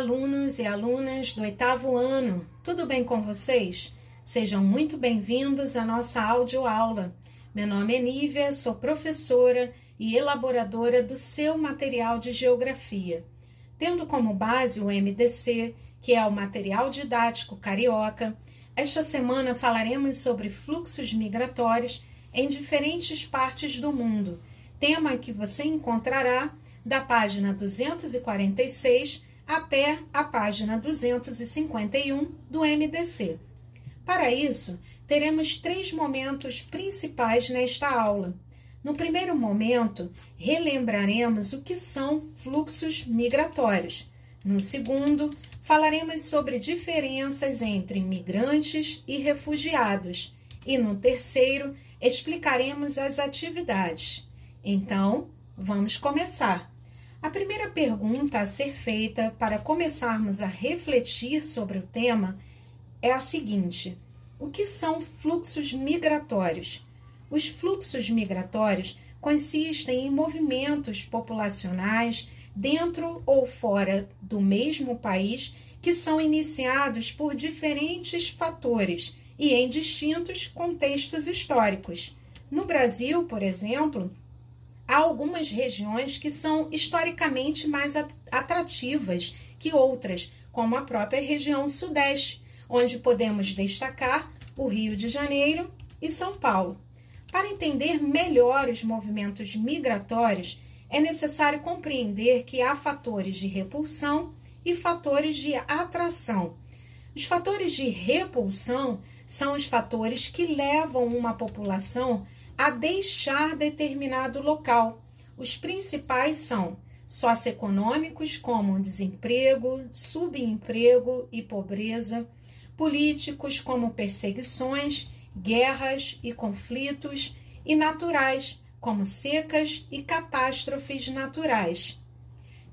alunos e alunas do oitavo ano, tudo bem com vocês? Sejam muito bem-vindos à nossa audioaula. Meu nome é Nívia, sou professora e elaboradora do seu material de geografia. Tendo como base o MDC, que é o material didático carioca, esta semana falaremos sobre fluxos migratórios em diferentes partes do mundo, tema que você encontrará da página 246 até a página 251 do MDC. Para isso, teremos três momentos principais nesta aula. No primeiro momento, relembraremos o que são fluxos migratórios. No segundo, falaremos sobre diferenças entre migrantes e refugiados. E no terceiro, explicaremos as atividades. Então, vamos começar. A primeira pergunta a ser feita para começarmos a refletir sobre o tema é a seguinte: o que são fluxos migratórios? Os fluxos migratórios consistem em movimentos populacionais dentro ou fora do mesmo país que são iniciados por diferentes fatores e em distintos contextos históricos. No Brasil, por exemplo, há algumas regiões que são historicamente mais atrativas que outras, como a própria região Sudeste, onde podemos destacar o Rio de Janeiro e São Paulo. Para entender melhor os movimentos migratórios, é necessário compreender que há fatores de repulsão e fatores de atração. Os fatores de repulsão são os fatores que levam uma população a deixar determinado local. Os principais são socioeconômicos, como desemprego, subemprego e pobreza, políticos, como perseguições, guerras e conflitos, e naturais, como secas e catástrofes naturais.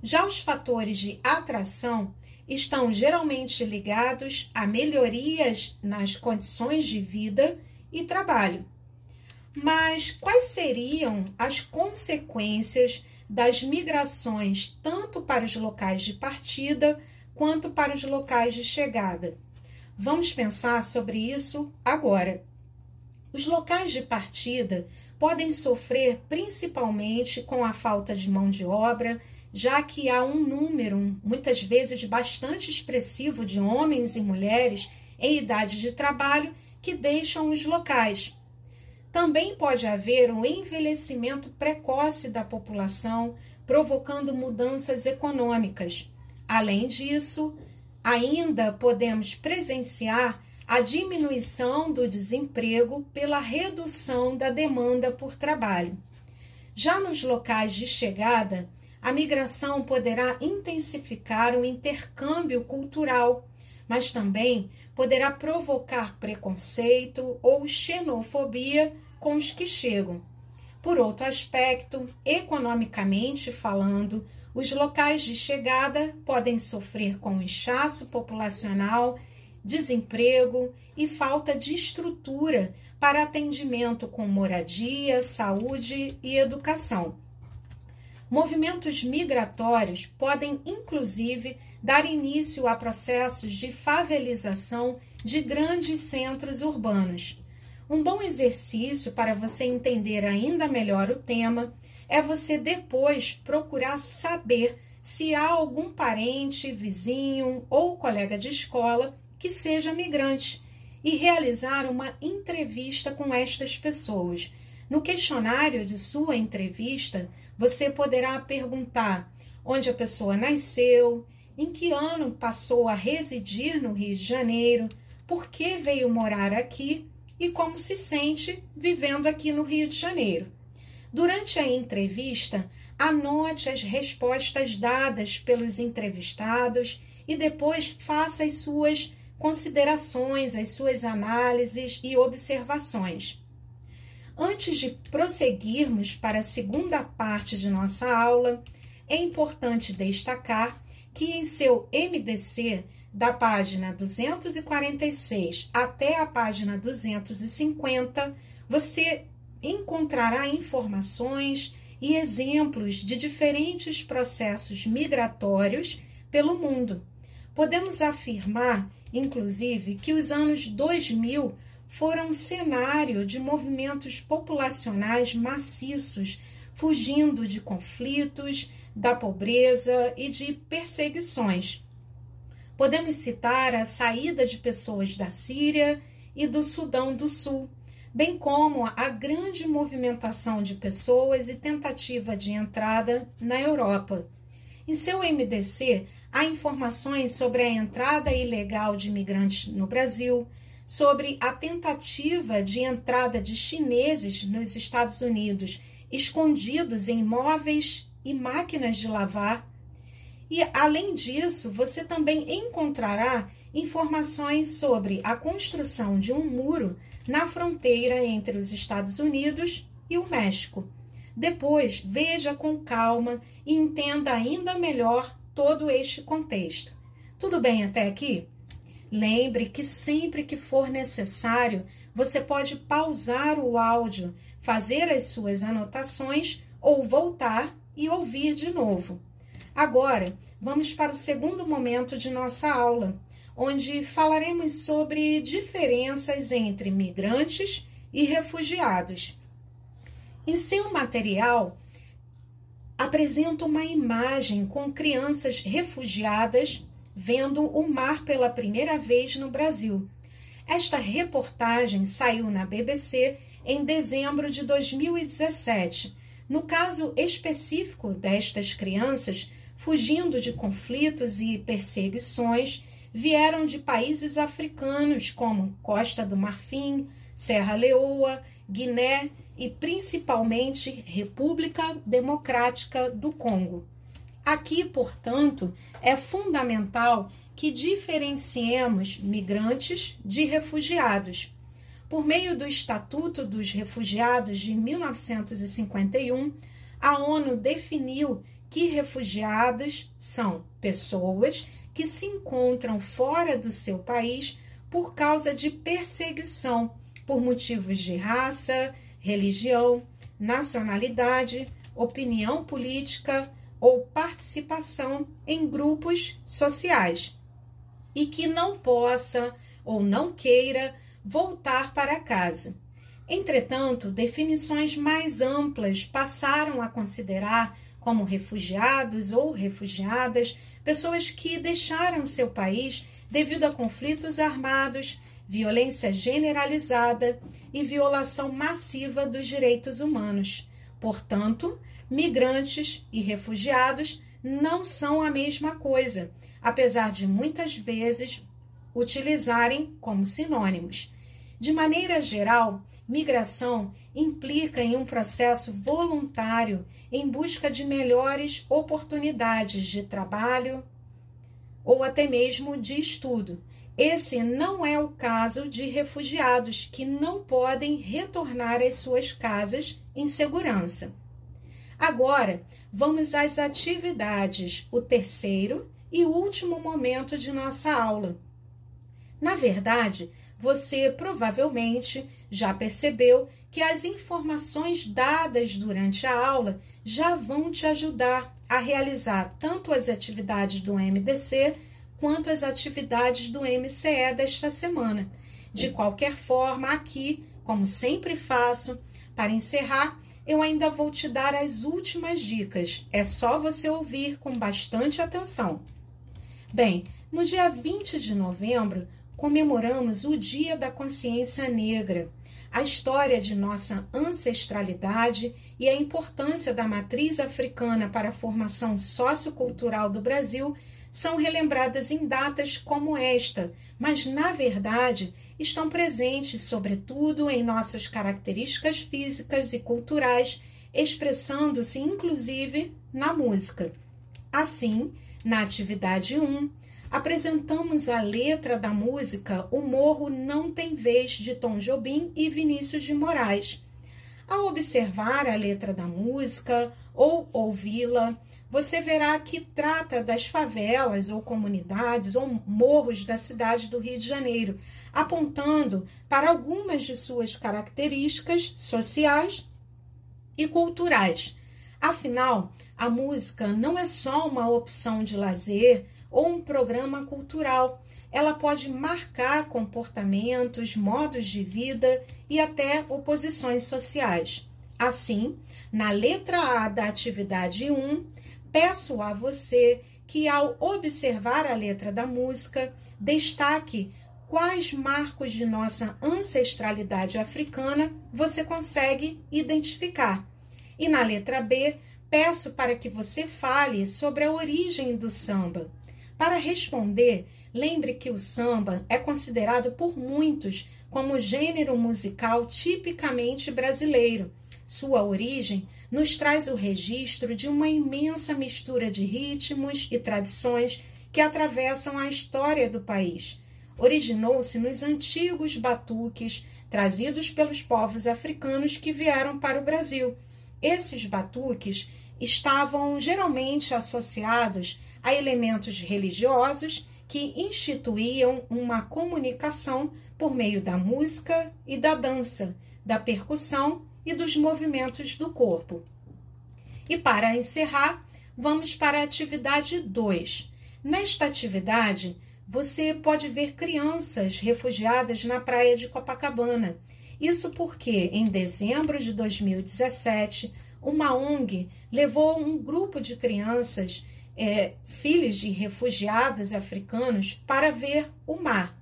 Já os fatores de atração estão geralmente ligados a melhorias nas condições de vida e trabalho. Mas quais seriam as consequências das migrações tanto para os locais de partida quanto para os locais de chegada? Vamos pensar sobre isso agora. Os locais de partida podem sofrer principalmente com a falta de mão de obra, já que há um número, muitas vezes bastante expressivo, de homens e mulheres em idade de trabalho que deixam os locais também pode haver um envelhecimento precoce da população, provocando mudanças econômicas. Além disso, ainda podemos presenciar a diminuição do desemprego pela redução da demanda por trabalho. Já nos locais de chegada, a migração poderá intensificar o intercâmbio cultural, mas também poderá provocar preconceito ou xenofobia com os que chegam. Por outro aspecto, economicamente falando, os locais de chegada podem sofrer com inchaço populacional, desemprego e falta de estrutura para atendimento com moradia, saúde e educação. Movimentos migratórios podem, inclusive, dar início a processos de favelização de grandes centros urbanos. Um bom exercício para você entender ainda melhor o tema é você depois procurar saber se há algum parente, vizinho ou colega de escola que seja migrante e realizar uma entrevista com estas pessoas. No questionário de sua entrevista, você poderá perguntar onde a pessoa nasceu, em que ano passou a residir no Rio de Janeiro, por que veio morar aqui e como se sente vivendo aqui no Rio de Janeiro. Durante a entrevista, anote as respostas dadas pelos entrevistados e depois faça as suas considerações, as suas análises e observações. Antes de prosseguirmos para a segunda parte de nossa aula, é importante destacar que em seu MDC da página 246 até a página 250, você encontrará informações e exemplos de diferentes processos migratórios pelo mundo. Podemos afirmar, inclusive, que os anos 2000 foram cenário de movimentos populacionais maciços, fugindo de conflitos, da pobreza e de perseguições. Podemos citar a saída de pessoas da Síria e do Sudão do Sul, bem como a grande movimentação de pessoas e tentativa de entrada na Europa. Em seu MDC, há informações sobre a entrada ilegal de imigrantes no Brasil, sobre a tentativa de entrada de chineses nos Estados Unidos escondidos em móveis e máquinas de lavar. E além disso, você também encontrará informações sobre a construção de um muro na fronteira entre os Estados Unidos e o México. Depois, veja com calma e entenda ainda melhor todo este contexto. Tudo bem até aqui? Lembre que sempre que for necessário, você pode pausar o áudio, fazer as suas anotações ou voltar e ouvir de novo. Agora, vamos para o segundo momento de nossa aula, onde falaremos sobre diferenças entre migrantes e refugiados. Em seu material, apresenta uma imagem com crianças refugiadas vendo o mar pela primeira vez no Brasil. Esta reportagem saiu na BBC em dezembro de 2017. No caso específico destas crianças, fugindo de conflitos e perseguições, vieram de países africanos como Costa do Marfim, Serra Leoa, Guiné e principalmente República Democrática do Congo. Aqui, portanto, é fundamental que diferenciemos migrantes de refugiados. Por meio do Estatuto dos Refugiados de 1951, a ONU definiu que refugiados são pessoas que se encontram fora do seu país por causa de perseguição por motivos de raça, religião, nacionalidade, opinião política, ou participação em grupos sociais e que não possa ou não queira voltar para casa. Entretanto, definições mais amplas passaram a considerar como refugiados ou refugiadas pessoas que deixaram seu país devido a conflitos armados, violência generalizada e violação massiva dos direitos humanos. Portanto, migrantes e refugiados não são a mesma coisa, apesar de muitas vezes utilizarem como sinônimos. De maneira geral, migração implica em um processo voluntário em busca de melhores oportunidades de trabalho ou até mesmo de estudo. Esse não é o caso de refugiados que não podem retornar às suas casas em segurança. Agora, vamos às atividades, o terceiro e último momento de nossa aula. Na verdade, você provavelmente já percebeu que as informações dadas durante a aula já vão te ajudar a realizar tanto as atividades do MDC quanto as atividades do MCE desta semana. De qualquer forma, aqui, como sempre faço, para encerrar, eu ainda vou te dar as últimas dicas. É só você ouvir com bastante atenção. Bem, no dia 20 de novembro, comemoramos o Dia da Consciência Negra, a história de nossa ancestralidade e a importância da matriz africana para a formação sociocultural do Brasil são relembradas em datas como esta, mas na verdade estão presentes, sobretudo, em nossas características físicas e culturais, expressando-se inclusive na música. Assim, na atividade 1, apresentamos a letra da música O Morro Não Tem Vez de Tom Jobim e Vinícius de Moraes. Ao observar a letra da música ou ouvi-la, você verá que trata das favelas ou comunidades ou morros da cidade do Rio de Janeiro, apontando para algumas de suas características sociais e culturais. Afinal, a música não é só uma opção de lazer ou um programa cultural. Ela pode marcar comportamentos, modos de vida e até oposições sociais. Assim, na letra A da atividade 1, peço a você que, ao observar a letra da música, destaque quais marcos de nossa ancestralidade africana você consegue identificar. E na letra B, peço para que você fale sobre a origem do samba. Para responder, lembre que o samba é considerado por muitos como gênero musical tipicamente brasileiro. Sua origem nos traz o registro de uma imensa mistura de ritmos e tradições que atravessam a história do país. Originou-se nos antigos batuques trazidos pelos povos africanos que vieram para o Brasil. Esses batuques estavam geralmente associados a elementos religiosos que instituíam uma comunicação por meio da música e da dança, da percussão e dos movimentos do corpo. E para encerrar, vamos para a atividade 2. Nesta atividade, você pode ver crianças refugiadas na praia de Copacabana. Isso porque, em dezembro de 2017, uma ONG levou um grupo de crianças, é, filhos de refugiados africanos, para ver o mar.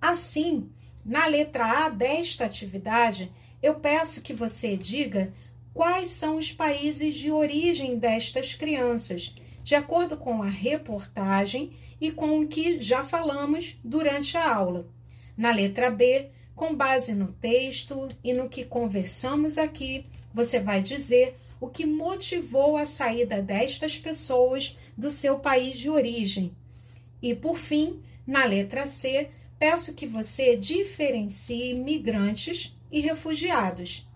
Assim, na letra A desta atividade, eu peço que você diga quais são os países de origem destas crianças, de acordo com a reportagem e com o que já falamos durante a aula. Na letra B, com base no texto e no que conversamos aqui, você vai dizer o que motivou a saída destas pessoas do seu país de origem. E, por fim, na letra C, peço que você diferencie migrantes e refugiados.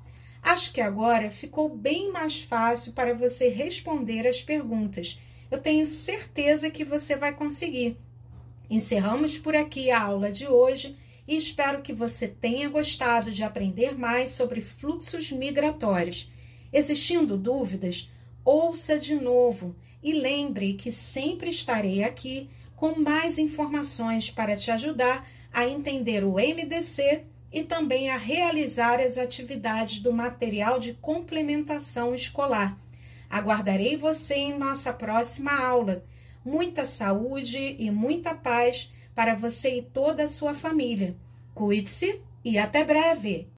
Acho que agora ficou bem mais fácil para você responder as perguntas. Eu tenho certeza que você vai conseguir. Encerramos por aqui a aula de hoje e espero que você tenha gostado de aprender mais sobre fluxos migratórios. Existindo dúvidas, ouça de novo e lembre que sempre estarei aqui com mais informações para te ajudar a entender o MDC e também a realizar as atividades do material de complementação escolar. Aguardarei você em nossa próxima aula. Muita saúde e muita paz para você e toda a sua família. Cuide-se e até breve!